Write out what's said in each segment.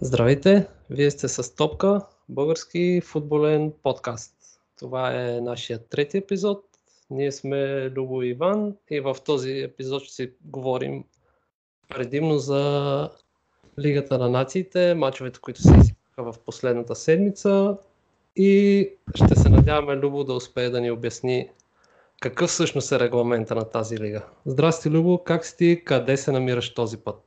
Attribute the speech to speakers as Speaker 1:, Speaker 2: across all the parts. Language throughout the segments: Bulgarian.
Speaker 1: Здравейте! Вие сте с Топка, български футболен подкаст. Това е нашия трети епизод. Ние сме Любо и Иван и в този епизод ще си говорим предимно за Лигата на нациите, мачовете, които се изиграха в последната седмица и ще се надяваме Любо да успее да ни обясни какъв всъщност е регламента на тази лига. Здрасти, Любо, как си ти? Къде се намираш този път?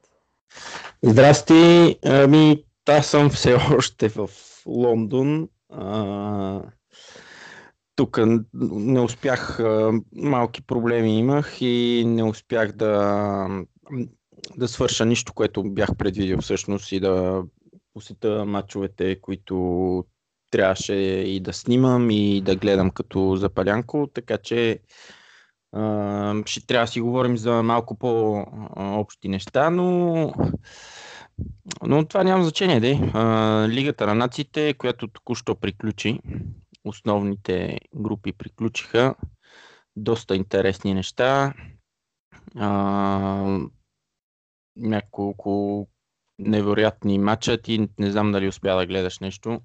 Speaker 2: Здрасти, ами аз съм все още в Лондон. Тук не успях, малки проблеми имах и не успях да, да свърша нищо, което бях предвидил всъщност и да посета матчовете, които трябваше и да снимам и да гледам като запалянко, така че ще трябва да си говорим за малко по-общи неща, но но това няма значение, де. Лигата на нациите, която току-що приключи, основните групи приключиха, доста интересни неща, а, няколко невероятни матча. Ти не знам дали успя да гледаш нещо.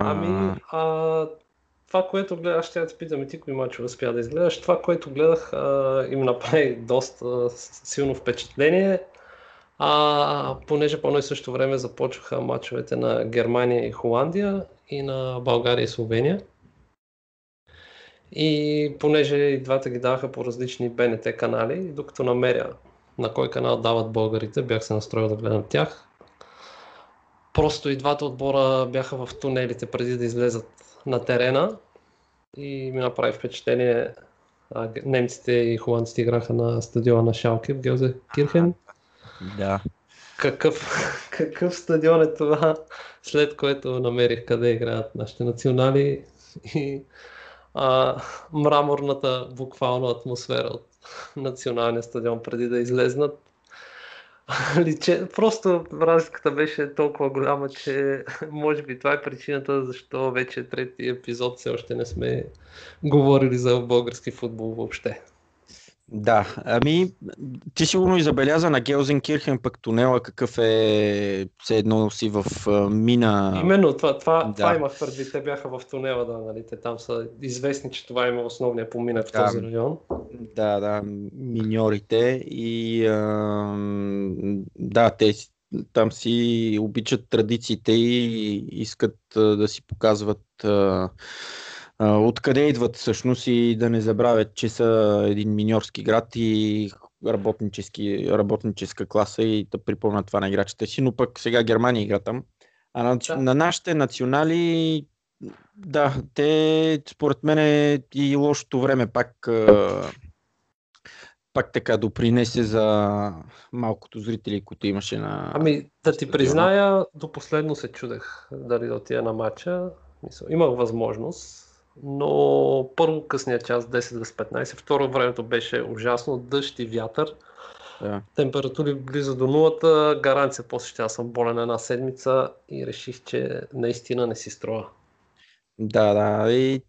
Speaker 1: Ами, а, това, което гледах, ще я те питам и ти кои мачове успя да изгледаш. Това, което гледах, а, им направи доста силно впечатление. А, понеже по едно и също време започваха мачовете на Германия и Холандия и на България и Словения. И понеже и двата ги даваха по различни БНТ канали, докато намеря на кой канал дават българите, бях се настроил да гледам тях. Просто и двата отбора бяха в тунелите преди да излезат на терена и ми направи впечатление. Немците и холандците играха на стадиона на Шалке в Гелзе Кирхен.
Speaker 2: Да.
Speaker 1: Какъв, какъв стадион е това, след което намерих къде играят нашите национали и а, мраморната буквално атмосфера от националния стадион преди да излезнат. Личе, просто разликата беше толкова голяма, че може би това е причината, защо вече трети епизод все още не сме говорили за български футбол въобще.
Speaker 2: Да, ами ти сигурно и забеляза на Гелзенкирхен пък тунела какъв е все едно си в мина.
Speaker 1: Именно, това, това, да. това имах предвид. Те бяха в тунела, да, нали? Те там са известни, че това има основния поминък в да, този район.
Speaker 2: Да, да, миньорите и а, да, те там си обичат традициите и искат а, да си показват а, откъде идват всъщност и да не забравят, че са един миньорски град и работнически, работническа класа и да припомнят това на играчите си, но пък сега Германия игра там. А на, да. на нашите национали, да, те според мен е и лошото време пак пак така допринесе за малкото зрители, които имаше на...
Speaker 1: Ами да ти призная, до последно се чудех дали да отида на матча. Имах възможност, но първо късния час 10 без 15, второ времето беше ужасно, дъжд и вятър. Yeah. Температури близо до нулата, гаранция после ще аз съм болен една седмица и реших, че наистина не си струва.
Speaker 2: Да, да. И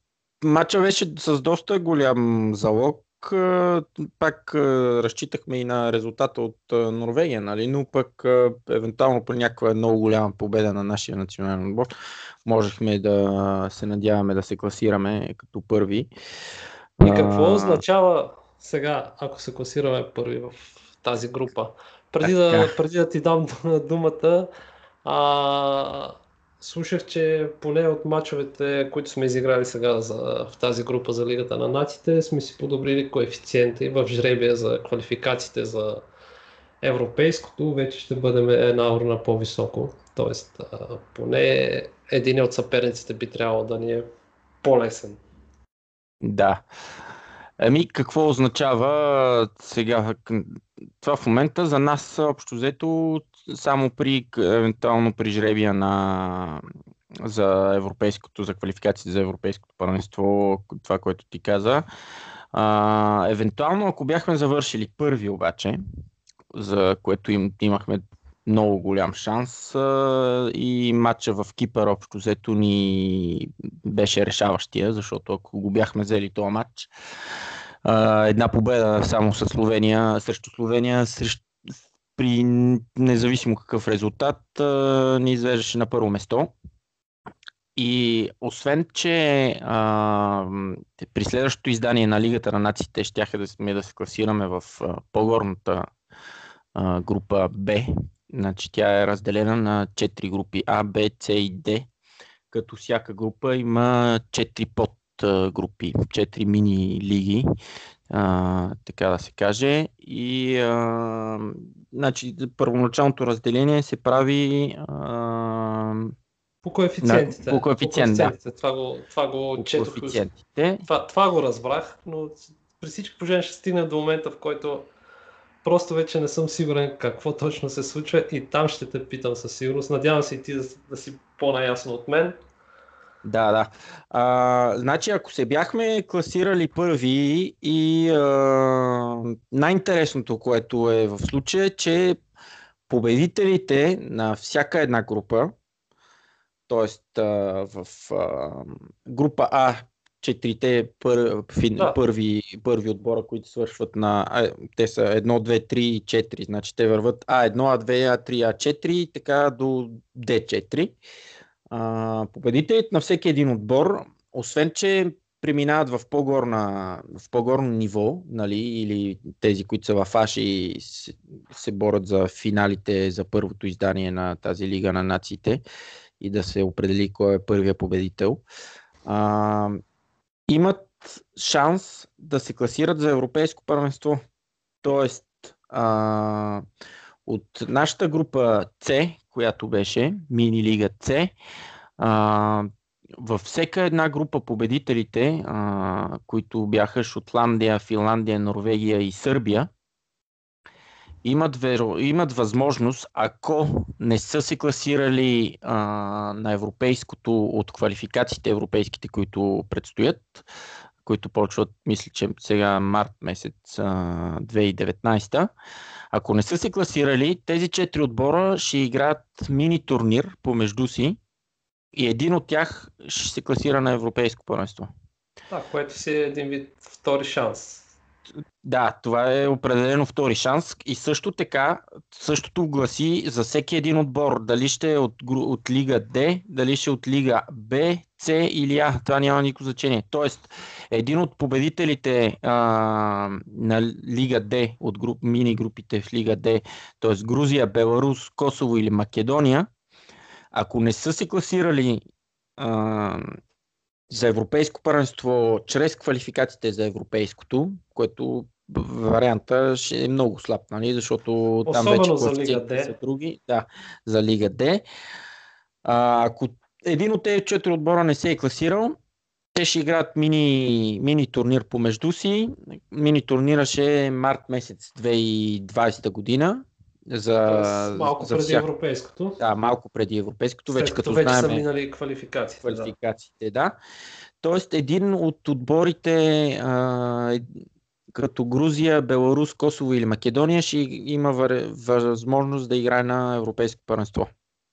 Speaker 2: матча беше с доста голям залог пак разчитахме и на резултата от Норвегия, нали? но пък евентуално по някаква много голяма победа на нашия национален отбор можехме да се надяваме да се класираме като първи.
Speaker 1: И какво означава сега, ако се класираме първи в тази група? Преди, да, преди да ти дам думата, а, Слушах, че поне от мачовете, които сме изиграли сега за, в тази група за Лигата на нациите, сме си подобрили коефициенти в жребия за квалификациите за европейското. Вече ще бъдем една урна по-високо. Тоест, поне един от съперниците би трябвало да ни е по-лесен.
Speaker 2: Да. Ами, какво означава сега? Това в момента за нас общо взето само при евентуално при жребия на за европейското, за квалификация за европейското първенство, това, което ти каза. А, евентуално, ако бяхме завършили първи обаче, за което им, имахме много голям шанс а, и матча в Кипър общо взето ни беше решаващия, защото ако го бяхме взели този матч, а, една победа само с Словения, срещу Словения, срещу при независимо какъв резултат ни извеждаше на първо место. И освен, че а, при следващото издание на Лигата на нациите ще да сме да се класираме в а, по-горната а, група Б, значи тя е разделена на 4 групи А, Б, С и Д, като всяка група има 4 подгрупи, 4 мини лиги, а, така да се каже. И а, значи, първоначалното разделение се прави а,
Speaker 1: по коефициентите.
Speaker 2: по коефициент, да.
Speaker 1: Това го, това го четох.
Speaker 2: Коефициентите.
Speaker 1: Това, това го разбрах, но при всички положения ще стигна до момента, в който просто вече не съм сигурен какво точно се случва и там ще те питам със сигурност. Надявам се и ти да, да си по-наясно от мен.
Speaker 2: Да, да. А, значи, ако се бяхме класирали първи и а, най-интересното, което е в случая, е, че победителите на всяка една група, т.е. в а, група А, четирите пър, фин, да. първи, първи отбора, които свършват на... А, те са 1, 2, 3 и 4. Значи те върват А1, А2, А3, А4 и така до D4. А, победителите на всеки един отбор, освен че преминават в, по-горна, в по-горно ниво, нали, или тези, които са в Аш и се, се борят за финалите за първото издание на тази Лига на нациите и да се определи кой е първия победител, а, имат шанс да се класират за европейско първенство. Тоест, а, от нашата група С, която беше мини лига С, във всяка една група победителите, а, които бяха Шотландия, Финландия, Норвегия и Сърбия, имат, веро, имат възможност, ако не са се класирали а, на европейското от квалификациите европейските, които предстоят, които почват, мисля, че сега март месец а, 2019, ако не са се класирали, тези четири отбора ще играят мини турнир помежду си и един от тях ще се класира на европейско първенство.
Speaker 1: Да, което си е един вид втори шанс.
Speaker 2: Да, това е определено втори шанс и също така, същото гласи за всеки един отбор, дали ще е от, от Лига Д, дали ще е от Лига Б, С или А, това няма никакво значение. Тоест, един от победителите а, на Лига Д, от груп, мини групите в Лига Д, т.е. Грузия, Беларус, Косово или Македония, ако не са се класирали а, за европейско първенство чрез квалификациите за европейското, което варианта ще е много слаб, нали? защото
Speaker 1: Особено
Speaker 2: там вече
Speaker 1: за Лига Д.
Speaker 2: са други. Да, за Лига Д. А, ако един от тези четири отбора не се е класирал, те ще играят мини, мини турнир помежду си. Мини турнира ще е март месец 2020 година за,
Speaker 1: малко
Speaker 2: за
Speaker 1: преди
Speaker 2: всяк...
Speaker 1: европейското.
Speaker 2: Да, малко преди европейското,
Speaker 1: След
Speaker 2: вече като
Speaker 1: вече
Speaker 2: знаем.
Speaker 1: са минали квалификациите.
Speaker 2: Квалификациите, да. да. Тоест, един от отборите, а, като Грузия, Беларус, Косово или Македония, ще има възможност да играе на европейско първенство.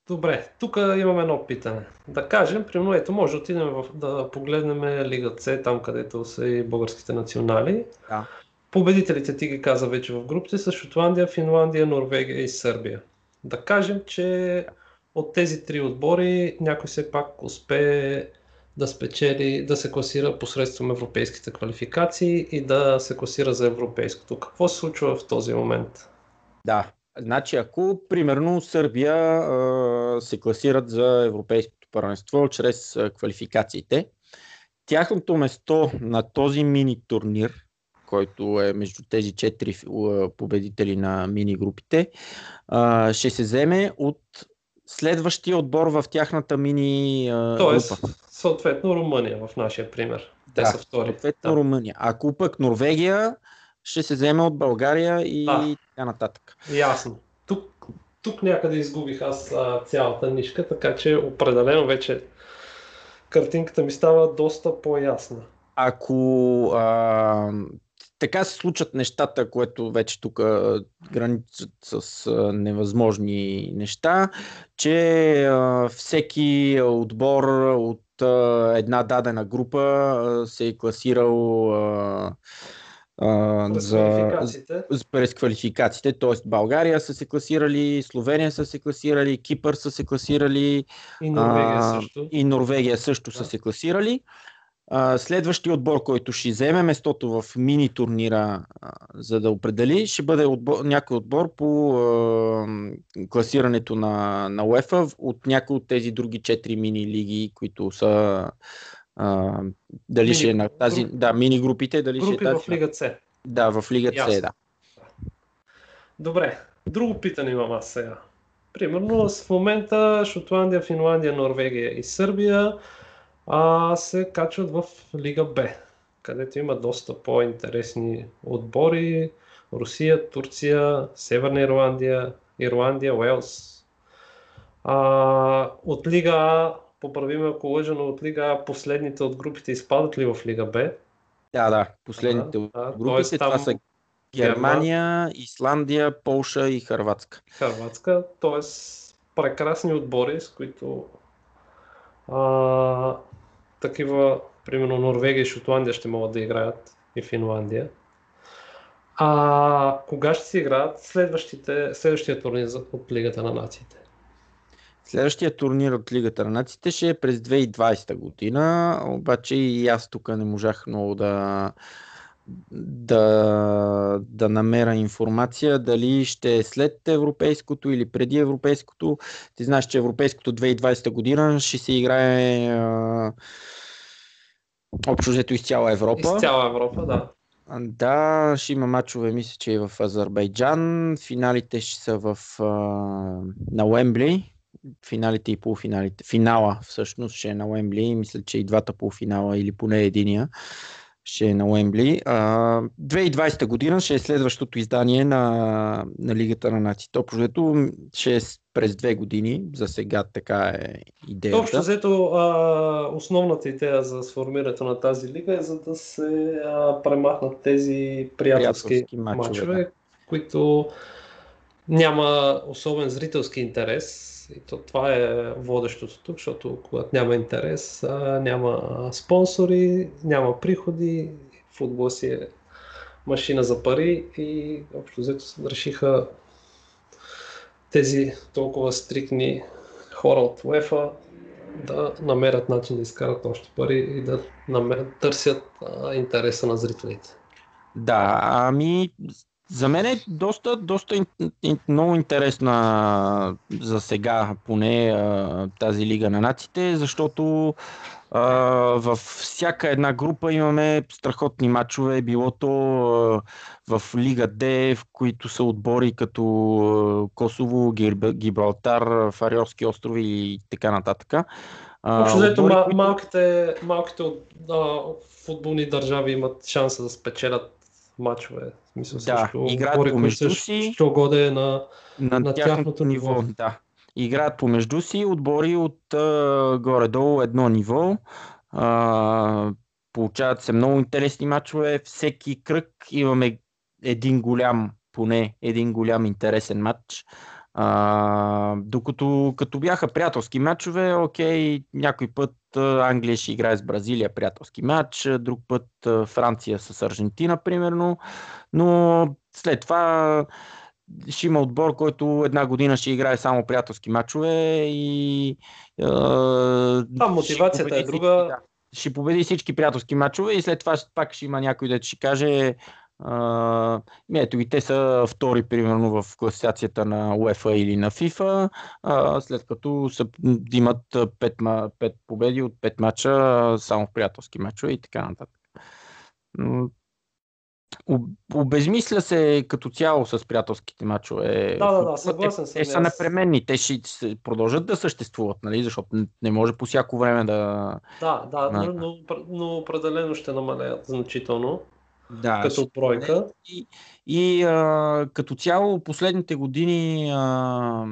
Speaker 1: Добре, тук имаме едно питане. Да кажем, примерно, ето може да отидем в, да погледнем Лига С, там където са и българските национали.
Speaker 2: Да.
Speaker 1: Победителите ти ги каза вече в групите са Шотландия, Финландия, Норвегия и Сърбия. Да кажем, че от тези три отбори някой все пак успее да спечели, да се класира посредством европейските квалификации и да се класира за европейското. Какво се случва в този момент?
Speaker 2: Да, значи ако примерно Сърбия а, се класират за европейското първенство чрез а, квалификациите, тяхното место на този мини турнир който е между тези четири победители на мини групите, ще се вземе от следващия отбор в тяхната мини
Speaker 1: Тоест,
Speaker 2: група.
Speaker 1: съответно Румъния в нашия пример. Те
Speaker 2: да,
Speaker 1: са втори.
Speaker 2: Съответно
Speaker 1: да.
Speaker 2: Румъния. Ако пък Норвегия ще се вземе от България и да. така нататък.
Speaker 1: Ясно. Тук, тук някъде изгубих аз а, цялата нишка, така че определено вече картинката ми става доста по-ясна.
Speaker 2: Ако а, така се случат нещата, което вече тук граничат с невъзможни неща, че всеки отбор от една дадена група се е класирал за, квалификациите. през квалификациите. Тоест България са се класирали, Словения са се класирали, Кипър са се класирали.
Speaker 1: И Норвегия също.
Speaker 2: И Норвегия също да. са се класирали. А, следващия отбор, който ще вземе местото в мини турнира, а, за да определи, ще бъде отбор, някой отбор по а, класирането на, на УЕФА от някои от тези други четири мини лиги, които са а, дали мини, ще е на тази, груп, да, мини групите, дали
Speaker 1: групи
Speaker 2: ще е
Speaker 1: тази. в Лига С.
Speaker 2: Да, в Лига С, да.
Speaker 1: Добре, друго питане имам аз сега. Примерно в момента Шотландия, Финландия, Норвегия и Сърбия а, се качват в Лига Б, където има доста по-интересни отбори. Русия, Турция, Северна Ирландия, Ирландия, Уелс. А, от Лига А, поправиме ако лъжа, но от Лига А последните от групите изпадат ли в Лига Б?
Speaker 2: Да, да, последните от групите там... това са Германия, Исландия, Полша и Харватска.
Speaker 1: Харватска, т.е. прекрасни отбори, с които а, такива, примерно Норвегия и Шотландия ще могат да играят и Финландия. А кога ще си играят следващите, следващия турнир от Лигата на нациите?
Speaker 2: Следващия турнир от Лигата на нациите ще е през 2020 година, обаче и аз тук не можах много да, да, да намеря информация дали ще е след европейското или преди европейското. Ти знаеш, че европейското 2020 година ще се играе а, общо взето из цяла Европа.
Speaker 1: Из цяла Европа, да.
Speaker 2: Да, ще има мачове, мисля, че и в Азербайджан. Финалите ще са в, а, на Уембли. Финалите и полуфиналите. Финала всъщност ще е на Уембли. Мисля, че и двата полуфинала или поне единия ще е на Уембли. 2020 година ще е следващото издание на, на Лигата на нациите. Общо ще е през две години. За сега така е идеята.
Speaker 1: Общо взето основната идея за сформирането на тази лига е за да се а, премахнат тези приятелски, приятелски мачове, мачове да. които няма особен зрителски интерес и то, това е водещото тук, защото когато няма интерес, няма спонсори, няма приходи, футбол си е машина за пари и общо взето решиха тези толкова стрикни хора от УЕФА да намерят начин да изкарат още пари и да намерят, търсят а, интереса на зрителите.
Speaker 2: Да, ами за мен е доста, доста много интересна за сега поне тази Лига на нациите, защото във всяка една група имаме страхотни матчове, било то в Лига Д, в които са отбори като Косово, Гибралтар, Фариорски острови и така нататък.
Speaker 1: Общо взето отбори, малките, малките футболни държави имат шанса да спечелят матчове.
Speaker 2: Мисля, да, играят помежду си.
Speaker 1: Що годе на,
Speaker 2: на, на тяхното ниво. ниво. Да. Играят помежду си отбори от а, горе-долу едно ниво. А, получават се много интересни матчове. Всеки кръг имаме един голям, поне един голям интересен матч. А, докато като бяха приятелски матчове, окей, някой път Англия ще играе с Бразилия приятелски матч, друг път Франция с Аржентина, примерно, но след това ще има отбор, който една година ще играе само приятелски матчове и...
Speaker 1: Там мотивацията е друга.
Speaker 2: Да, ще победи всички приятелски матчове и след това пак ще има някой да ще каже Uh, ето и те са втори, примерно, в класацията на UEFA или на FIFA, след като са, имат 5, 5 победи от 5 мача само в приятелски мачове и така нататък. Обезмисля се като цяло с приятелските мачове.
Speaker 1: Да, да, да, съгласен
Speaker 2: съм. Те, те са непременни, те ще продължат да съществуват, нали? защото не може по всяко време да.
Speaker 1: Да, да, но, но, но определено ще намалеят значително да, като бройка.
Speaker 2: И, и а, като цяло последните години а,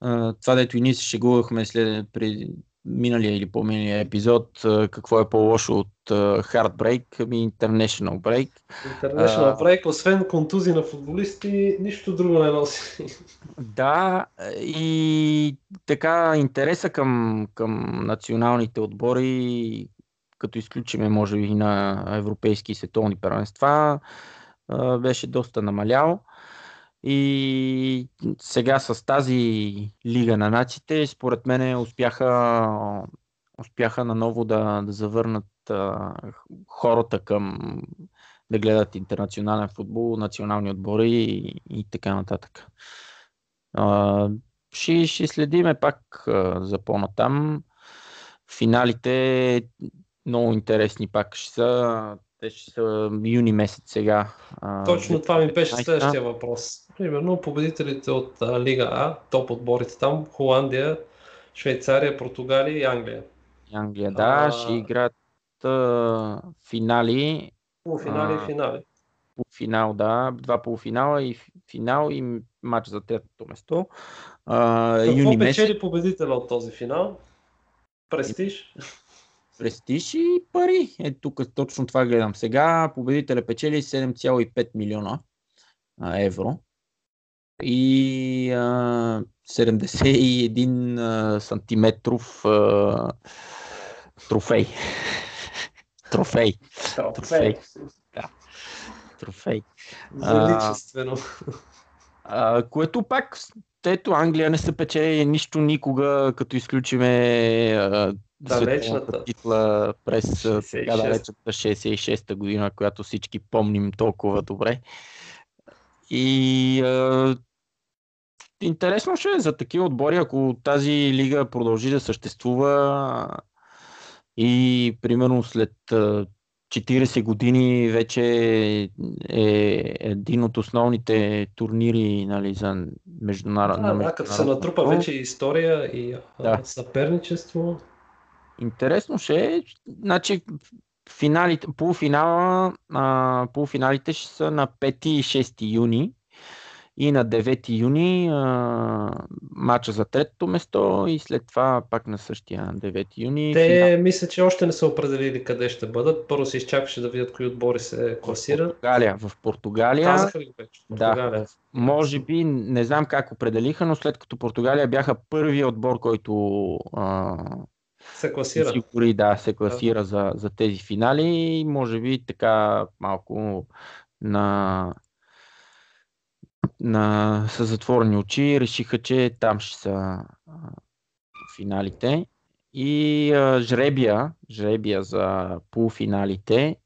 Speaker 2: а, това дето и ние се шегувахме след при миналия или по-миналия епизод, а, какво е по-лошо от а, Heartbreak, ами International Break.
Speaker 1: International Break, освен контузии на футболисти, нищо друго не носи.
Speaker 2: Да, и така интереса към, към националните отбори като изключиме може би на европейски и световни първенства, беше доста намалял. И сега с тази Лига на нациите, според мен успяха, успяха наново да, да завърнат хората към да гледат интернационален футбол, национални отбори и, и така нататък. А, ще, ще следиме пак за по-натам. Финалите много интересни пак ще са. Те ще са юни месец сега.
Speaker 1: Точно това ми беше следващия въпрос. Примерно победителите от а, Лига А, топ отборите там, Холандия, Швейцария, Португалия и Англия.
Speaker 2: Англия, да, а... ще играят а, финали.
Speaker 1: Полуфинали и финали.
Speaker 2: Полуфинал, да. Два полуфинала и финал и матч за третото место. А,
Speaker 1: Какво юни печели месец... победителя от този финал? Престиж?
Speaker 2: Престиж и пари. Е, тук точно това гледам. Сега победителя печели 7,5 милиона евро и а, 71 а, сантиметров а, трофей. трофей.
Speaker 1: Трофей.
Speaker 2: Да. Трофей.
Speaker 1: Величествено.
Speaker 2: А, което пак, ето Англия не се печели нищо никога, като изключиме а,
Speaker 1: Далечната
Speaker 2: титла през така далечната 66-та година, която всички помним толкова добре. И а, интересно ще е за такива отбори, ако тази лига продължи да съществува и примерно след 40 години вече е един от основните турнири нали, за международно.
Speaker 1: Да, да, като се натрупа вече история и да. съперничество.
Speaker 2: Интересно ще е. Значи, финалите, полуфинала, а, полуфиналите ще са на 5 и 6 юни и на 9 юни а, матча за третото место и след това пак на същия 9 юни.
Speaker 1: Те финал. мисля, че още не са определили къде ще бъдат. Първо се изчакваше да видят кои отбори се класират.
Speaker 2: В Португалия. В Португалия.
Speaker 1: Казаха ли вече? Португалия.
Speaker 2: Да. Може би, не знам как определиха, но след като Португалия бяха първият отбор, който а,
Speaker 1: се класира.
Speaker 2: Сигури, да, се класира да. За, за тези финали. Може би така малко на, на, с затворени очи решиха, че там ще са финалите. И а, жребия, жребия за полуфиналите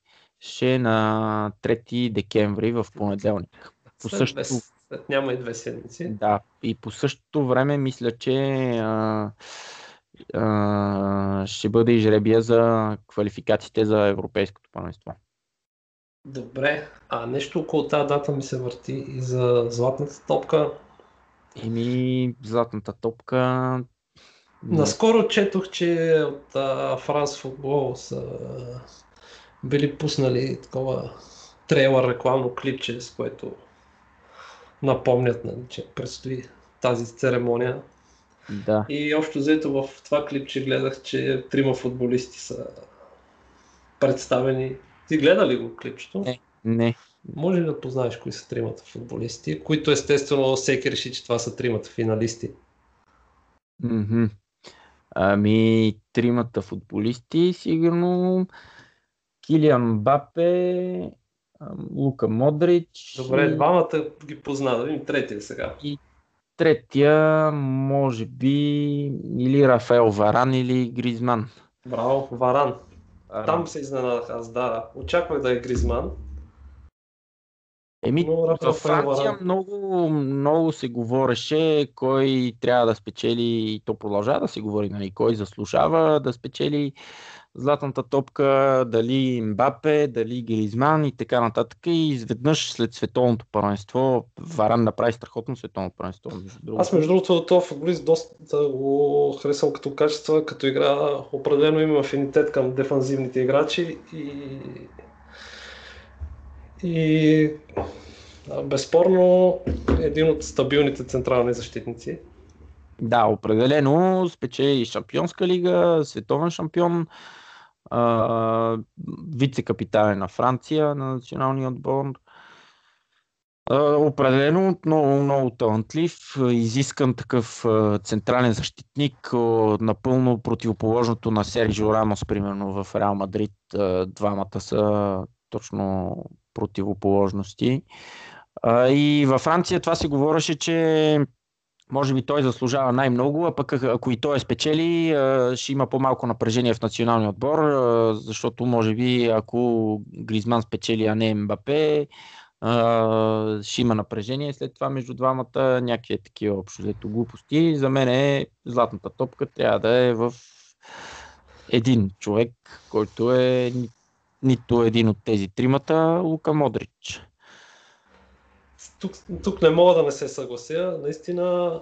Speaker 2: ще е на 3 декември в понеделник.
Speaker 1: По след, същото... без, след няма и две седмици.
Speaker 2: Да, и по същото време мисля, че а, ще бъде и жребия за квалификациите за Европейското първенство.
Speaker 1: Добре, а нещо около тази дата ми се върти и за златната топка.
Speaker 2: Еми, златната топка...
Speaker 1: Наскоро четох, че от Франс Футбол са били пуснали такова трейлър рекламно клипче, с което напомнят, нали, че предстои тази церемония.
Speaker 2: Да.
Speaker 1: И общо взето в това клипче гледах, че трима футболисти са представени. Ти гледа ли го клипчето?
Speaker 2: Не, не.
Speaker 1: Може ли да познаеш кои са тримата футболисти, които естествено всеки реши, че това са тримата финалисти?
Speaker 2: Mm-hmm. Ами, тримата футболисти, сигурно Килиан Бапе, Лука Модрич.
Speaker 1: Добре, двамата ги позна, да видим третия сега.
Speaker 2: И Третия, може би, или Рафаел Варан, или Гризман.
Speaker 1: Браво, Варан. Варан. Там се изненадах аз, да. Очаквах да е Гризман.
Speaker 2: Еми, в Франция много, много се говореше кой трябва да спечели, и то продължава да се говори, нали, кой заслужава да спечели златната топка, дали Мбапе, дали Гризман и така нататък. И изведнъж след световното първенство, Варан направи страхотно световно първенство.
Speaker 1: Между Аз между другото този футболист доста го харесвам като качества, като игра определено има афинитет към дефанзивните играчи и и безспорно един от стабилните централни защитници.
Speaker 2: Да, определено спечели Шампионска лига, световен шампион, вице-капитан на Франция на националния отбор. определено много, много талантлив, изискан такъв централен защитник, напълно противоположното на Серджио Рамос, примерно в Реал Мадрид. Двамата са точно противоположности. И във Франция това се говореше, че може би той заслужава най-много, а пък ако и той е спечели, ще има по-малко напрежение в националния отбор, защото може би ако Гризман спечели, а не Мбапе, ще има напрежение. След това между двамата някакви такива общо взето глупости. За мен е златната топка трябва да е в един човек, който е нито един от тези тримата, Лука Модрич
Speaker 1: тук, тук не мога да не се съглася. Наистина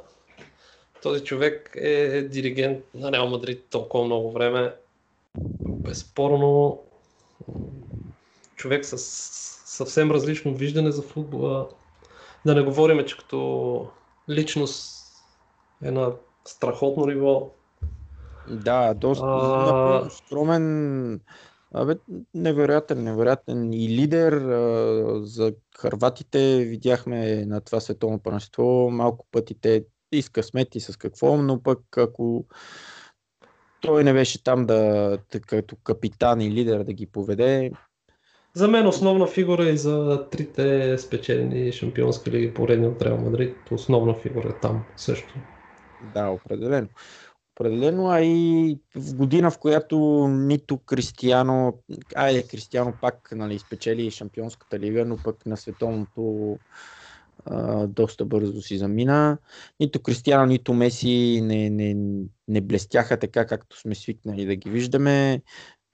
Speaker 1: този човек е диригент на Реал Мадрид толкова много време. Безспорно човек с съвсем различно виждане за футбола. Да не говорим, че като личност е на страхотно ниво.
Speaker 2: Да, доста а... скромен, Абе, невероятен, невероятен и лидер. А, за харватите видяхме на това световно първенство малко пъти те и с късмет и с какво, но пък ако той не беше там да, като капитан и лидер да ги поведе.
Speaker 1: За мен основна фигура и за трите спечелени шампионски лиги поредни от Реал Мадрид. Основна фигура е там също.
Speaker 2: Да, определено определено, а и в година, в която нито Кристияно, айде Кристияно пак нали, спечели Шампионската лига, но пък на световното а, доста бързо си замина. Нито Кристияно, нито Меси не, не, не блестяха така, както сме свикнали да ги виждаме.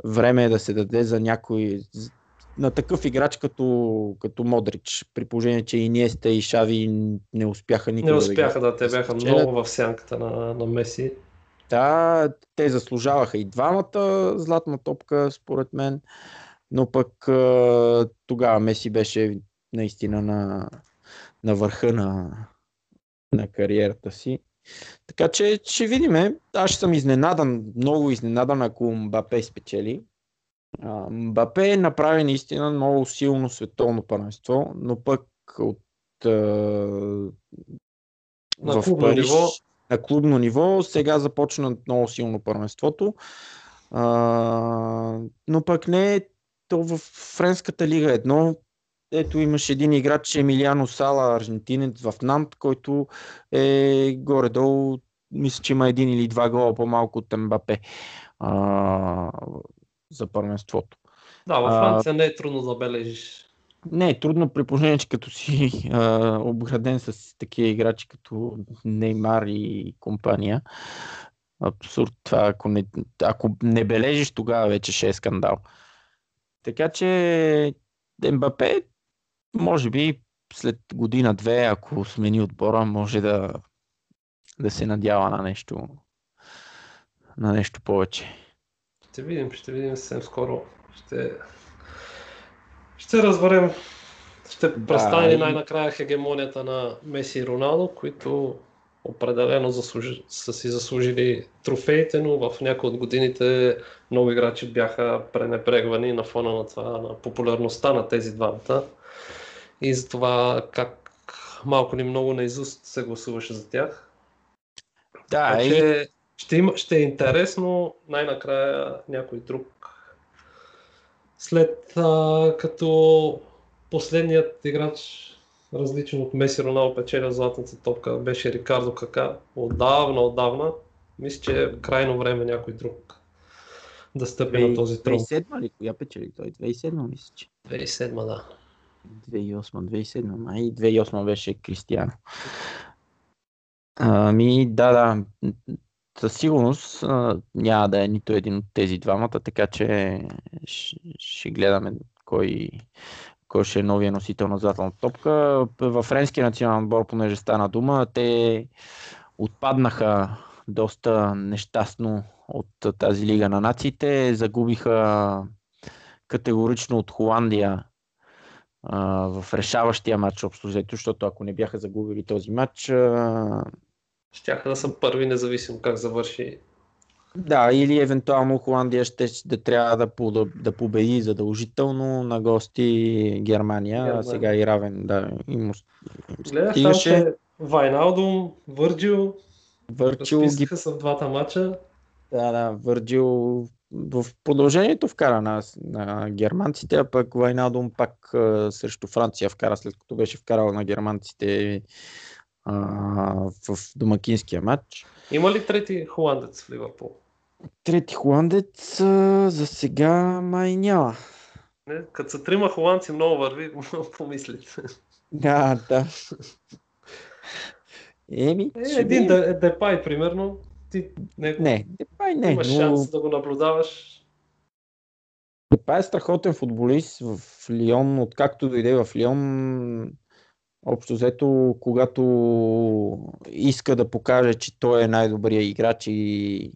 Speaker 2: Време е да се даде за някой на такъв играч като, като Модрич, при положение, че и Ниеста и Шави не успяха никога.
Speaker 1: Не успяха да, да те бяха много в сянката на, на Меси.
Speaker 2: Да, те заслужаваха и двамата златна топка, според мен, но пък тогава Меси беше наистина на, на върха на, на кариерата си. Така че ще видим. Аз ще съм изненадан, много изненадан, ако Мбапе спечели. Мбапе направи наистина много силно световно първенство, но пък от
Speaker 1: на в Париж, ниво
Speaker 2: на клубно ниво. Сега започна много силно първенството. А, но пък не е то в Френската лига едно. Ето имаш един играч, Емилиано Сала, аржентинец в Нант, който е горе-долу, мисля, че има един или два гола по-малко от Мбапе а, за първенството.
Speaker 1: Да, във Франция а, не е трудно да бележиш
Speaker 2: не е трудно при положение, че като си а, обграден с такива играчи като Неймар и компания. Абсурд това, ако не, ако не бележиш, тогава вече ще е скандал. Така че Дембапе, може би след година-две, ако смени отбора, може да, да се надява на нещо, на нещо повече.
Speaker 1: Ще видим, ще видим съвсем скоро. Ще ще разберем. Ще престане да, най-накрая хегемонията на Меси и Роналдо, които определено заслужи, са си заслужили трофеите, но в някои от годините много играчи бяха пренебрегвани на фона на това, на популярността на тези двамата. И затова как малко ни много наизуст се гласуваше за тях.
Speaker 2: Да, и...
Speaker 1: ще, има, ще е интересно най-накрая някой друг след а, като последният играч, различен от Меси Ронал, печеля златната топка, беше Рикардо Кака. Отдавна, отдавна. Мисля, че е крайно време някой друг да стъпи 20, на този трон.
Speaker 2: 2007 ли? Коя печели той? 2007 мисля, че.
Speaker 1: 2007, да.
Speaker 2: 2008, 2007, май 2008 беше Кристиано. Ами, да, да. Със сигурност няма да е нито един от тези двамата, така че ще, ще гледаме кой, кой ще е новия носител на златната топка. Във френския национален отбор, понеже стана дума, те отпаднаха доста нещастно от тази лига на нациите. Загубиха категорично от Холандия а, в решаващия матч общо взето, защото ако не бяха загубили този матч, а,
Speaker 1: Щяха да са първи, независимо как завърши
Speaker 2: Да, или евентуално Холандия ще да трябва да, да, да победи задължително на гости Германия. Германия. Сега и равен, да. Им,
Speaker 1: Гледах там, че Вайналдум, Върджил,
Speaker 2: Върджил
Speaker 1: ги... са в двата мача.
Speaker 2: Да, да, Върджил в продължението вкара на, на германците, а пък Вайналдум пак а, срещу Франция вкара, след като беше вкарал на германците а, в домакинския матч.
Speaker 1: Има ли трети холандец в Ливърпул?
Speaker 2: Трети холандец а, за сега май няма.
Speaker 1: Не, като са трима холандци много върви, помислите.
Speaker 2: Да, да. Еми,
Speaker 1: е, един е, Депай, примерно. Ти
Speaker 2: не, не Депай не.
Speaker 1: Имаш но... шанс да го наблюдаваш.
Speaker 2: Депай е страхотен футболист в Лион, откакто дойде в Лион. Общо взето, когато иска да покаже, че той е най-добрия играч и,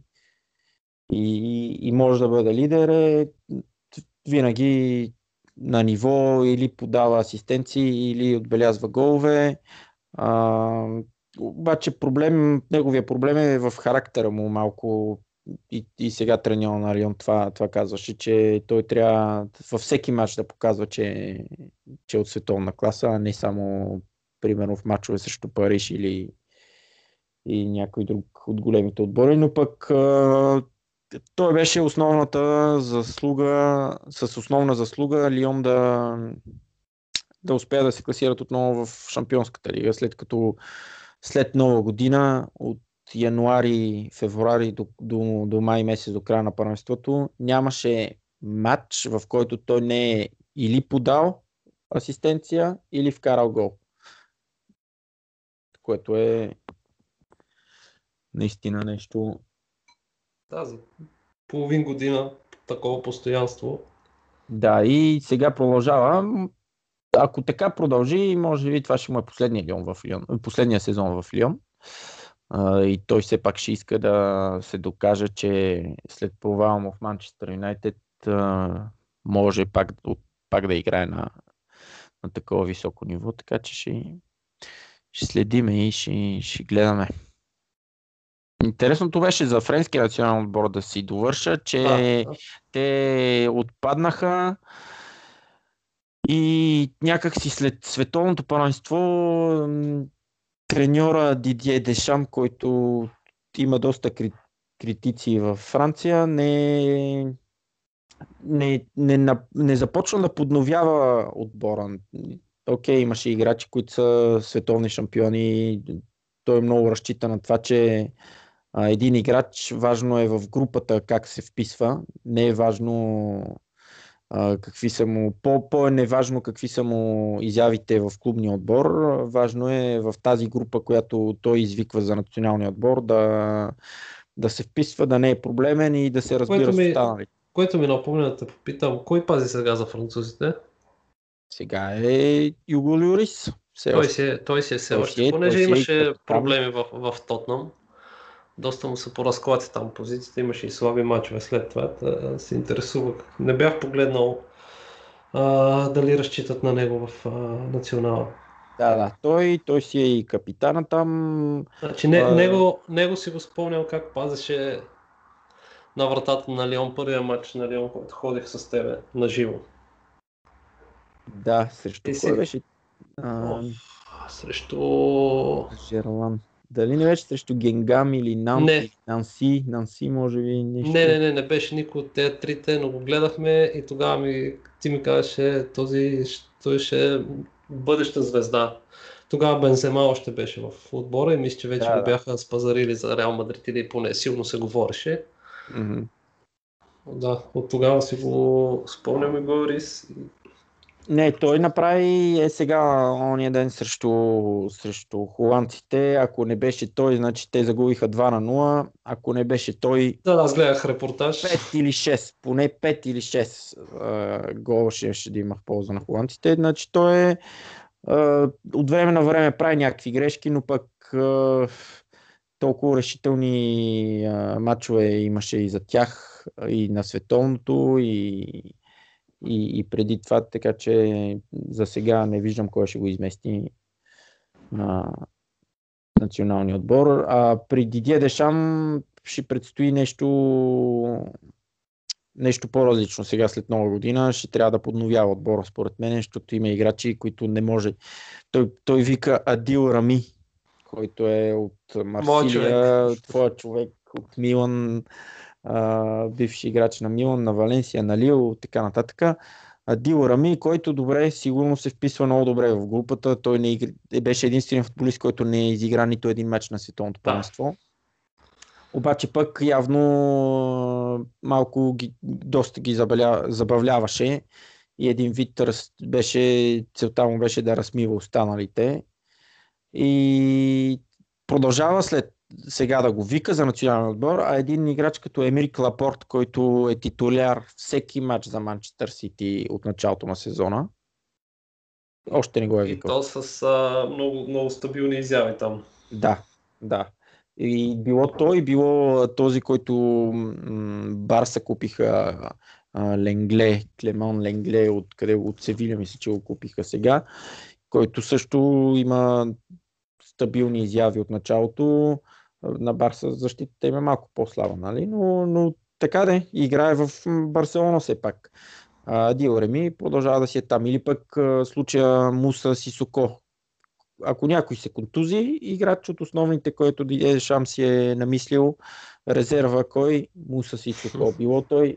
Speaker 2: и, и може да бъде лидер, е винаги на ниво или подава асистенции, или отбелязва голове. А, обаче проблем, неговия проблем е в характера му малко и, и сега треньор на Рион това, това казваше, че той трябва във всеки матч да показва, че, че е от световна класа, а не само примерно в матчове срещу Париж или и някой друг от големите отбори, но пък той беше основната заслуга, с основна заслуга Лион да, да успея да се класират отново в Шампионската лига, след като след нова година от януари, февруари до, до, до май месец, до края на първенството, нямаше матч, в който той не е или подал асистенция, или вкарал гол. Което е наистина нещо
Speaker 1: да, за половин година такова постоянство.
Speaker 2: Да, и сега продължава. Ако така продължи, може би това ще му е последния, Лион в Лион, последния сезон в Лион. И той все пак ще иска да се докаже, че след провала му в Манчестър Юнайтед може пак, пак да играе на, на такова високо ниво, така че ще, ще следиме и ще, ще гледаме. Интересното беше за френския национален отбор да си довърша, че а, те отпаднаха и някак си след световното първенство треньора Дидие Дешам, който има доста критици във Франция, не, не, не, не започна да подновява отбора. Окей, имаше играчи, които са световни шампиони. Той е много разчита на това, че а, един играч, важно е в групата как се вписва, не е важно а, какви са му, по, по е неважно какви са му изявите в клубния отбор, важно е в тази група, която той извиква за националния отбор, да, да се вписва, да не е проблемен и да се разбира с останалите.
Speaker 1: Което ми напомня да те попитам, кой пази сега за французите?
Speaker 2: Сега е Юго Люрис.
Speaker 1: Той си, той си е все още, понеже имаше проблеми в, в Тотнам доста му се поразклати там позицията, имаше и слаби мачове след това. Да се интересувах. Не бях погледнал а, дали разчитат на него в а, национала.
Speaker 2: Да, да, той, той си е и капитана там.
Speaker 1: Значи не, а... него, него си го спомнял как пазеше на вратата на Лион първия матч на Лион, който ходих с тебе на живо.
Speaker 2: Да, срещу кой беше?
Speaker 1: А... Срещу...
Speaker 2: Жерлан. Дали не беше срещу Генгам или Нанси, не. Нанси, Нанси може би нещо?
Speaker 1: Не, не, не, не беше никой от тези трите, но го гледахме и тогава ми, ти ми казваше, този той ще е бъдеща звезда. Тогава Бензема още беше в отбора и мисля, че вече да, го бяха спазарили за Реал Мадрид или поне силно се говореше.
Speaker 2: Mm-hmm.
Speaker 1: Да, от тогава си го спомням и Борис.
Speaker 2: Не, той направи е сега ония ден срещу, срещу холандците. Ако не беше той, значи те загубиха 2 на 0. Ако не беше той...
Speaker 1: Да, аз гледах репортаж.
Speaker 2: 5 или 6, поне 5 или 6 гола ще, ще да има в полза на холандците. Значи той е от време на време прави някакви грешки, но пък толкова решителни матчове имаше и за тях, и на световното, и и, и преди това, така че за сега не виждам кой ще го измести на националния отбор. А при Дидие Дешам ще предстои нещо нещо по-различно сега след нова година. Ще трябва да подновява отбора, според мен, защото има играчи, които не може. Той, той вика Адил Рами, който е от Марсилия, твоя човек от Милан, а, бивши играч на Милан, на Валенсия, на Лил, така нататък. Адил Рами, който добре, сигурно се вписва много добре в групата. Той не игр... беше единственият футболист, който не е изигра нито един матч на световното първенство. Да. Обаче пък явно малко ги, доста ги забавля, забавляваше и един вид раз, беше, целта му беше да размива останалите. И продължава след сега да го вика за национален отбор, а един играч като Емирик Лапорт, който е титуляр всеки матч за Манчестър Сити от началото на сезона. Още не го е викал.
Speaker 1: И то с а, много, много стабилни изяви там.
Speaker 2: Да, да. И било той, било този, който Барса купиха Ленгле, Клемон Ленгле, от, къде, от Севиля, мисля, че го купиха сега, който също има стабилни изяви от началото. На Барса защитата им е малко по-слаба, нали? но, но така да играе в Барселона все пак. Дио Реми продължава да си е там. Или пък случая Муса Сисоко, ако някой се контузи, играч от основните, който Дидие Шам си е намислил, резерва кой, Муса си чуко. Било той,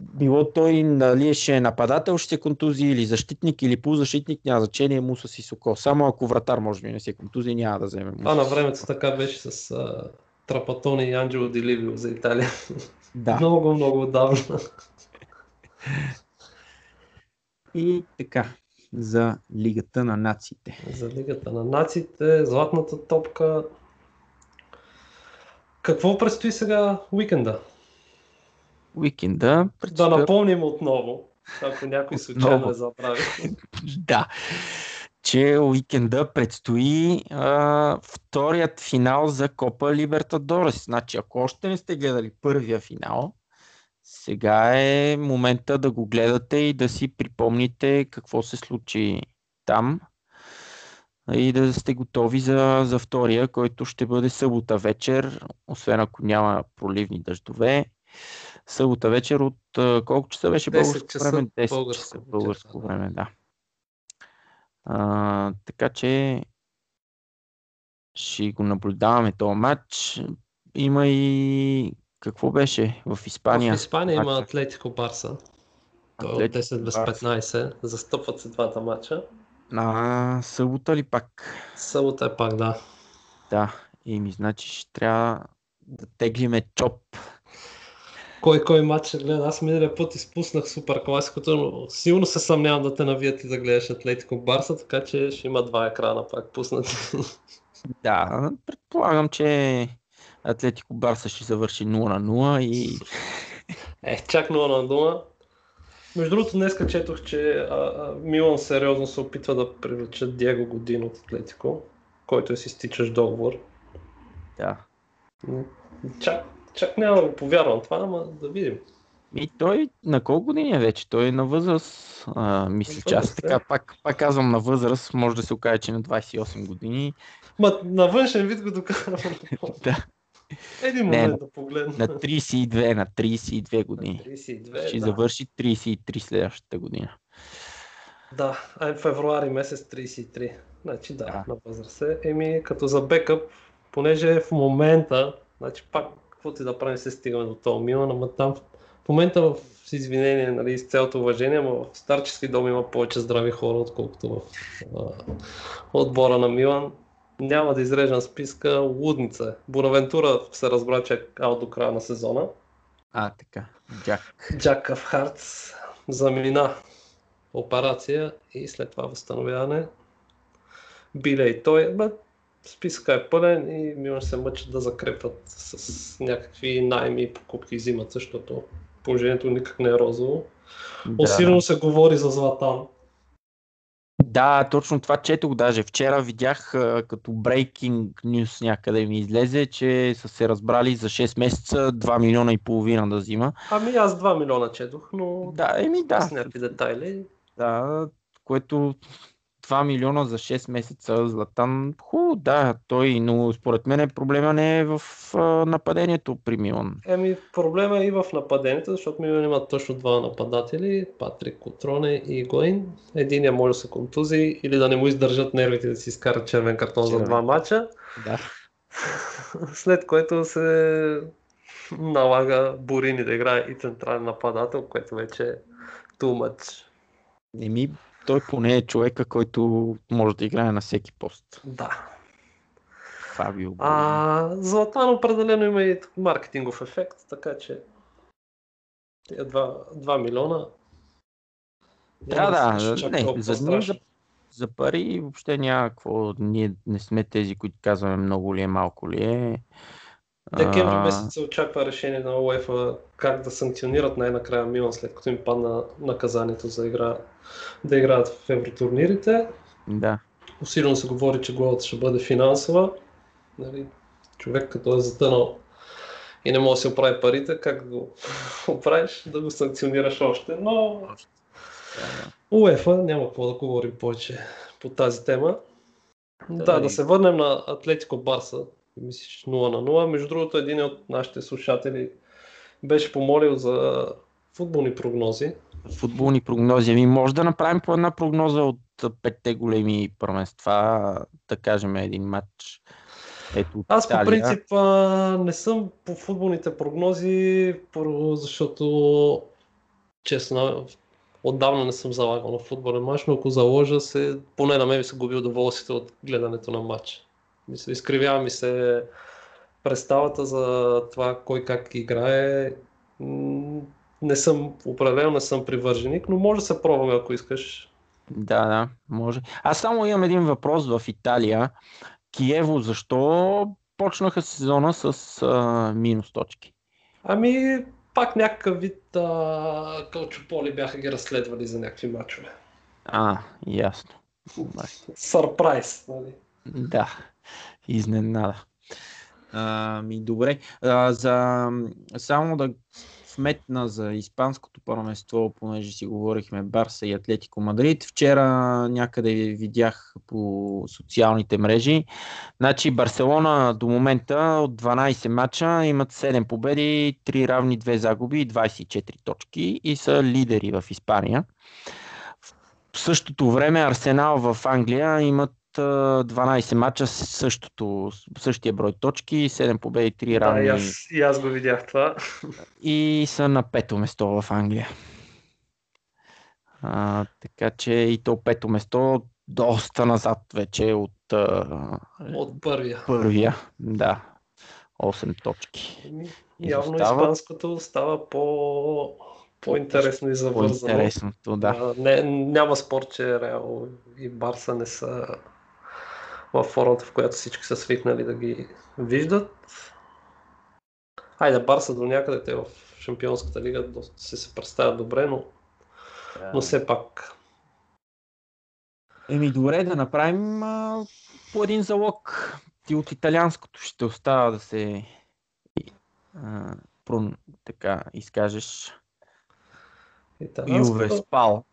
Speaker 2: било той нали ще е нападател, ще се контузи или защитник, или полузащитник, няма значение, Муса си Соко. Само ако вратар може би не се контузи, няма да вземе Муса.
Speaker 1: А на времето така беше с а, Трапатони и Анджело Диливио за Италия. Да. много, много отдавна.
Speaker 2: И така за Лигата на нациите.
Speaker 1: За Лигата на нациите, златната топка. Какво предстои сега уикенда?
Speaker 2: Уикенда
Speaker 1: предстои... Да напомним отново, ако някой случайно е забрави.
Speaker 2: да че уикенда предстои а, вторият финал за Копа Либертадорес. Значи, ако още не сте гледали първия финал, сега е момента да го гледате и да си припомните какво се случи там и да сте готови за, за втория, който ще бъде събота вечер, освен ако няма проливни дъждове. Събота вечер от колко часа беше българско часа, време? 10 българско, часа българско време, да. А, така че ще го наблюдаваме този матч. Има и какво беше в Испания?
Speaker 1: В Испания има Атлетико Барса. Той от 10 без 15. Застъпват се двата мача.
Speaker 2: На събота ли пак?
Speaker 1: Събота е пак, да.
Speaker 2: Да, и ми значи ще трябва да теглиме чоп.
Speaker 1: Кой кой матч ще гледа? Аз миналия път изпуснах супер класикото, но силно се съмнявам да те навият и да гледаш Атлетико Барса, така че ще има два екрана пак пуснати.
Speaker 2: Да, предполагам, че Атлетико Барса ще завърши 0 на 0 и...
Speaker 1: Е, чак 0 на 0. Между другото, днес четох, че а, а, Милан сериозно се опитва да привлече Диего Годин от Атлетико, който е си стичаш договор.
Speaker 2: Да.
Speaker 1: Чак, чак няма да го повярвам това, ама да видим.
Speaker 2: И той на колко години е вече? Той е на възраст, а, мисля, че аз така пак, пак казвам на възраст, може да се окаже, че на 28 години.
Speaker 1: Ма на външен вид го докарвам.
Speaker 2: да.
Speaker 1: Един момент не, да погледна.
Speaker 2: На 32, на 32 години.
Speaker 1: На 32,
Speaker 2: Ще да. завърши 33 следващата година.
Speaker 1: Да, а е февруари месец 33. Значи да, да. на възраст е. Еми, като за бекъп, понеже в момента, значи пак, какво ти да правим, се стигаме до това Милан, ама там в момента в с извинение, нали, с цялото уважение, но в старчески дом има повече здрави хора, отколкото в а, отбора на Милан няма да изрежам списка, лудница. Бонавентура се разбра, че е аут до края на сезона.
Speaker 2: А, така. Джак.
Speaker 1: Джак в Хартс замина операция и след това възстановяване. Биле и той. Бе, списка е пълен и Милан се мъчат да закрепват с някакви найми и покупки взимат, защото положението никак не е розово. Да. Усилено се говори за Златан.
Speaker 2: Да, точно това четох даже. Вчера видях като breaking news някъде ми излезе, че са се разбрали за 6 месеца 2 милиона и половина да взима.
Speaker 1: Ами аз 2 милиона четох, но
Speaker 2: да, еми да.
Speaker 1: с някакви детайли.
Speaker 2: Да, което 2 милиона за 6 месеца. Златан, хубаво, да, той, но според мен проблема не е в а, нападението при Милан.
Speaker 1: Еми, проблема е и в нападението, защото Милан има точно два нападатели, Патрик Котроне и Гоин. Единия може да се контузи или да не му издържат нервите да си изкарат червен картон червен. за два мача.
Speaker 2: Да.
Speaker 1: След което се налага Борини да играе и централен нападател, което вече е too much.
Speaker 2: Еми, той поне е човека, който може да играе на всеки пост.
Speaker 1: Да.
Speaker 2: Фабио.
Speaker 1: А, Златан определено има и маркетингов ефект, така че тия 2, 2 милиона.
Speaker 2: Да, да, не, за, ние, за, за пари въобще няма какво. Ние не сме тези, които казваме много ли е, малко ли е.
Speaker 1: Декември месец се очаква решение на УЕФА как да санкционират най-накрая Милан, след като им падна наказанието за игра, да играят в евротурнирите.
Speaker 2: Да.
Speaker 1: Усилено се говори, че главата ще бъде финансова. Нали, човек като е затънал и не може да си оправи парите, как да го оправиш, да го санкционираш още, но УЕФА няма какво да говорим повече по тази тема. Да, да, да се върнем на Атлетико Барса, мислиш 0 на 0. Между другото, един от нашите слушатели беше помолил за футболни прогнози.
Speaker 2: Футболни прогнози. Ами може да направим по една прогноза от петте големи първенства, да кажем един матч. Ето
Speaker 1: Аз по принцип не съм по футболните прогнози, първо защото честно, отдавна не съм залагал на футболен матч, но ако заложа се, поне на мен ми се губи удоволствието от гледането на матч. Мисля, изкривява ми се представата за това кой как играе. Не съм определено, не съм привърженик, но може да се пробваме, ако искаш.
Speaker 2: Да, да, може. Аз само имам един въпрос в Италия. Киево, защо почнаха сезона с а, минус точки?
Speaker 1: Ами, пак някакъв вид а, кълчополи бяха ги разследвали за някакви мачове.
Speaker 2: А, ясно.
Speaker 1: Сърпрайз, нали?
Speaker 2: Да изненада. А, ми добре. А, за, само да вметна за испанското първенство, понеже си говорихме Барса и Атлетико Мадрид. Вчера някъде видях по социалните мрежи. Значи Барселона до момента от 12 мача имат 7 победи, 3 равни, 2 загуби и 24 точки и са лидери в Испания. В същото време Арсенал в Англия имат 12 мача същото, същия брой точки, 7 победи, 3 равни.
Speaker 1: Да, и аз, и аз го видях това.
Speaker 2: И са на пето место в Англия. А, така че и то пето место доста назад вече от,
Speaker 1: от първия.
Speaker 2: Първия, да. 8 точки.
Speaker 1: Явно Изостава... испанското става по по-интересно и завързано.
Speaker 2: По-интересното, да.
Speaker 1: Не, няма спор, че Реал и Барса не са в формата, в която всички са свикнали да ги виждат. Айде, Барса до някъде, те в Шампионската лига доста се, се представят добре, но, yeah. но все пак.
Speaker 2: Еми, добре, да направим а, по един залог. Ти от италианското ще остава да се а, прун, така изкажеш. Юве Спал.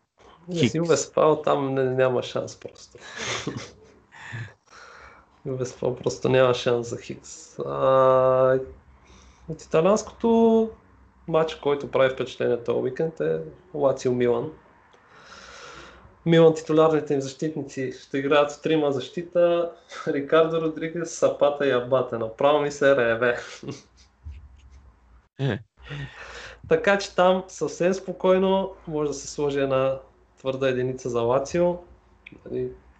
Speaker 1: Юве Спал там не, няма шанс просто. Веспал просто няма шанс за Хикс. А, от италянското матч, който прави впечатление този уикенд е Лацио Милан. Милан титулярните им защитници ще играят в трима защита. Рикардо Родригес, Сапата и Абата. Направо ми се реве.
Speaker 2: Е.
Speaker 1: така че там съвсем спокойно може да се сложи една твърда единица за Лацио.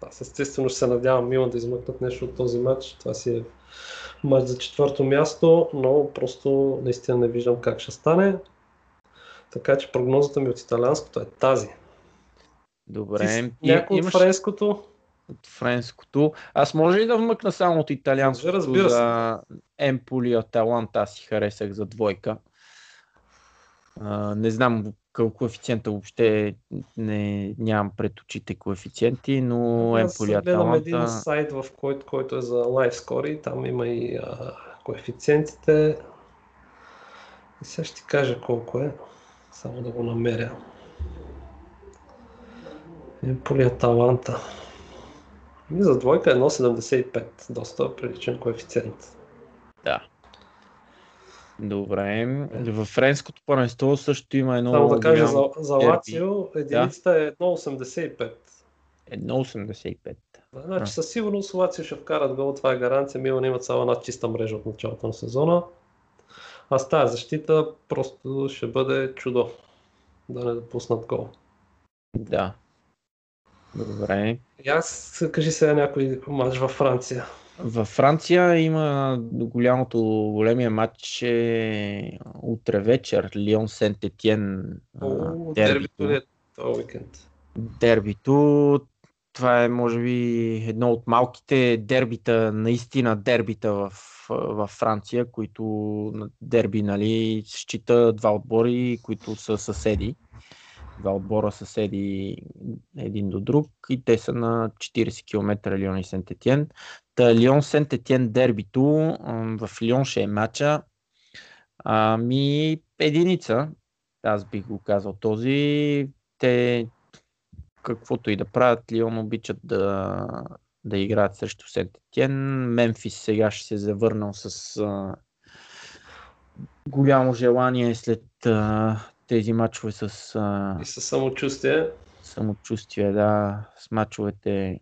Speaker 1: Аз естествено ще се надявам Милан да измъкнат нещо от този матч. Това си е матч за четвърто място, но просто наистина не виждам как ще стане. Така че прогнозата ми от италианското е тази.
Speaker 2: Добре.
Speaker 1: Някой имаш... от френското?
Speaker 2: От френското. Аз може ли да вмъкна само от италианското
Speaker 1: Разбира се.
Speaker 2: за Емполи Аталанта аз си харесах за двойка. А, не знам коефициента въобще не, нямам пред очите коефициенти, но Емполи
Speaker 1: Аталанта... гледам един сайт, в който, който е за LiveScore и там има и а, коефициентите. И сега ще ти кажа колко е, само да го намеря. Емполи Аталанта. И за двойка 1,75. Доста приличен коефициент.
Speaker 2: Да. Добре. В френското първенство също има едно.
Speaker 1: Само да кажа за, за Лацио, единицата да. е 1,85.
Speaker 2: 1,85.
Speaker 1: Да, значи със сигурност Лацио ще вкарат гол, това е гаранция. Милан имат само една чиста мрежа от началото на сезона. А с тази защита просто ще бъде чудо да не допуснат гол.
Speaker 2: Да. Добре.
Speaker 1: И аз кажи сега някой матч във Франция.
Speaker 2: Във Франция има голямото, големия матч е утре вечер. Лион Сент Етиен.
Speaker 1: Дербито е този уикенд?
Speaker 2: Дербито. Това е, може би, едно от малките дербита, наистина дербита в, в Франция, които дерби, нали, счита два отбори, които са съседи два отбора съседи един до друг и те са на 40 км Лион и Сент Етиен. Та Лион Сент Етиен дербито в Лион ще е матча. Ами единица, аз бих го казал този. Те каквото и да правят, Лион обичат да, да играят срещу Сент Етиен. Мемфис сега ще се завърнал с голямо желание след тези матчове с... А...
Speaker 1: И с самочувствие.
Speaker 2: Самочувствие, да. С матчовете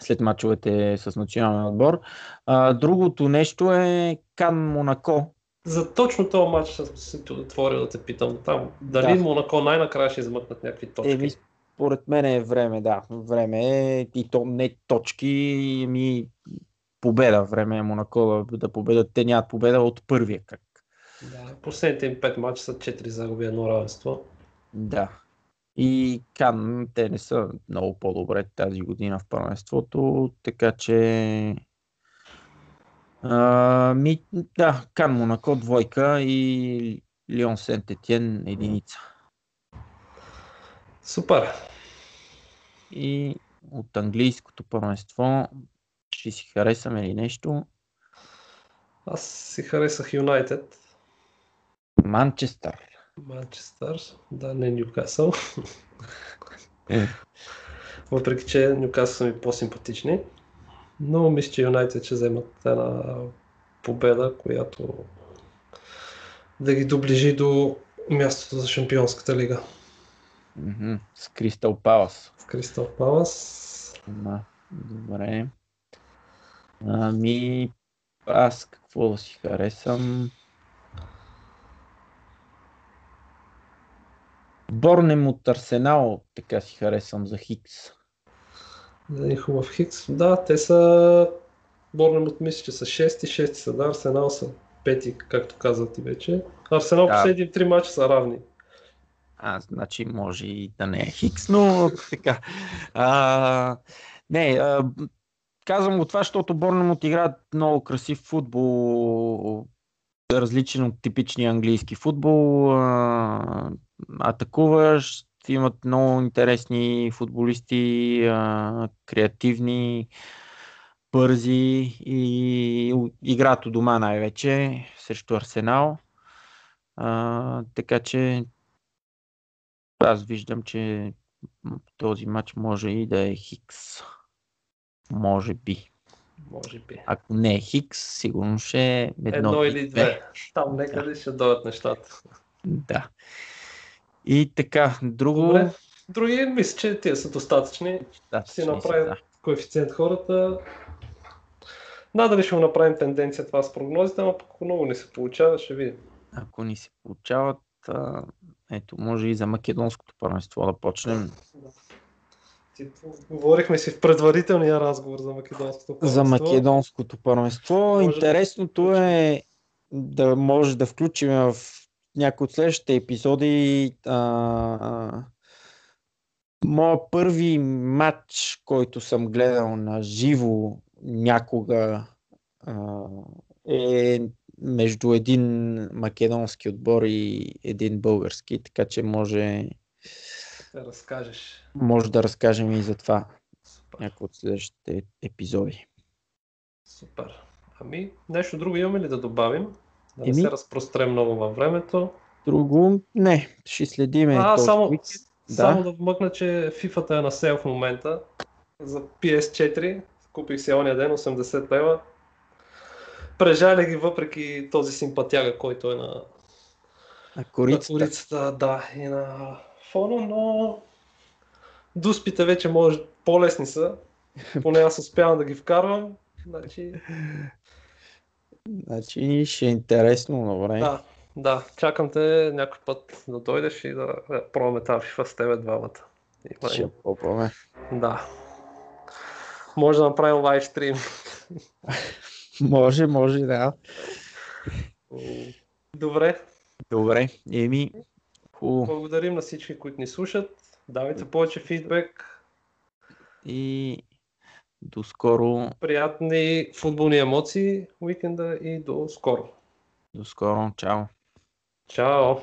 Speaker 2: след матчовете с националния отбор. А, другото нещо е Кан Монако.
Speaker 1: За точно този матч съм се отворил да те питам. Там, дали да. Монако най-накрая ще измъкнат някакви точки? Еми,
Speaker 2: според мен е време, да. Време е и то не точки, ми победа. Време е Монако да, да победат. Те нямат победа от първия кръг.
Speaker 1: Да, последните им 5 мача са 4 загуби, едно равенство.
Speaker 2: Да. И Кан, те не са много по-добре тази година в първенството, така че а, ми, да, Кан Монако двойка и Лион Сент Етиен единица.
Speaker 1: Супер.
Speaker 2: И от английското първенство ще си харесаме ли нещо?
Speaker 1: Аз си харесах Юнайтед.
Speaker 2: Манчестър.
Speaker 1: Манчестър, да, не Нюкасъл. Въпреки, че Нюкасъл са ми по-симпатични. Но мисля, че Юнайтед ще вземат една победа, която да ги доближи до мястото за Шампионската лига.
Speaker 2: Mm-hmm. С Кристал Палас.
Speaker 1: С Кристал Палас.
Speaker 2: Да, добре. Ами, аз какво да си харесам? Борнем от Арсенал, така си харесвам за Хикс.
Speaker 1: Да, е хубав Хикс. Да, те са Борнем от мисля, че са 6 6 са, да, Арсенал са пети, както каза ти вече. Арсенал да. последни три мача са равни.
Speaker 2: А, значи може и да не е Хикс, но така. А, не, а, казвам го това, защото Борнемот играят много красив футбол, различен от типичния английски футбол. А, атакуваш, имат много интересни футболисти, креативни, бързи и играят у дома най-вече срещу Арсенал. Така че аз виждам, че този матч може и да е Хикс. Може би.
Speaker 1: Може би.
Speaker 2: Ако не е Хикс, сигурно ще е
Speaker 1: едно, едно или две. Там некъде да. ще дойдат нещата.
Speaker 2: Да. И така, друго...
Speaker 1: Добре. Други, мисля, че тия са достатъчни. Да, си направим да. коефициент хората. Надали ще го направим тенденция това с прогнозите, но ако много не се получава, ще видим.
Speaker 2: Ако ни се получават, ето, може и за македонското първенство да почнем.
Speaker 1: Говорихме си в предварителния разговор за македонското първенство.
Speaker 2: За македонското първенство. Може... Интересното е да може да включим в някои от следващите епизоди а, а, моя първи матч, който съм гледал на живо някога а, е между един македонски отбор и един български, така че може
Speaker 1: да разкажеш.
Speaker 2: Може да разкажем и за това някои от следващите епизоди.
Speaker 1: Супер. Ами, нещо друго имаме ли да добавим? Да не се разпрострем много във времето.
Speaker 2: Друго, не, ще следиме.
Speaker 1: А, само, да. само да вмъкна, че FIFA е на сел в момента. за PS4. Купих си ония ден 80 лева. Прежаля ги въпреки този симпатяга, който е на,
Speaker 2: на корицата.
Speaker 1: на корицата да, и на фона, но дуспите вече може по-лесни са. Поне аз успявам да ги вкарвам. Значи...
Speaker 2: значи ще е интересно, добре.
Speaker 1: Да, да, чакам те някой път да дойдеш и да, пробваме тази FIFA с тебе двамата.
Speaker 2: Ще пробваме.
Speaker 1: Да. Може да направим лайв стрим.
Speaker 2: може, може, да.
Speaker 1: Добре.
Speaker 2: Добре, еми.
Speaker 1: Хубаво. Благодарим на всички, които ни слушат. Давайте повече фидбек.
Speaker 2: И до скоро.
Speaker 1: Приятни футболни емоции уикенда и до скоро.
Speaker 2: До скоро. Чао.
Speaker 1: Чао.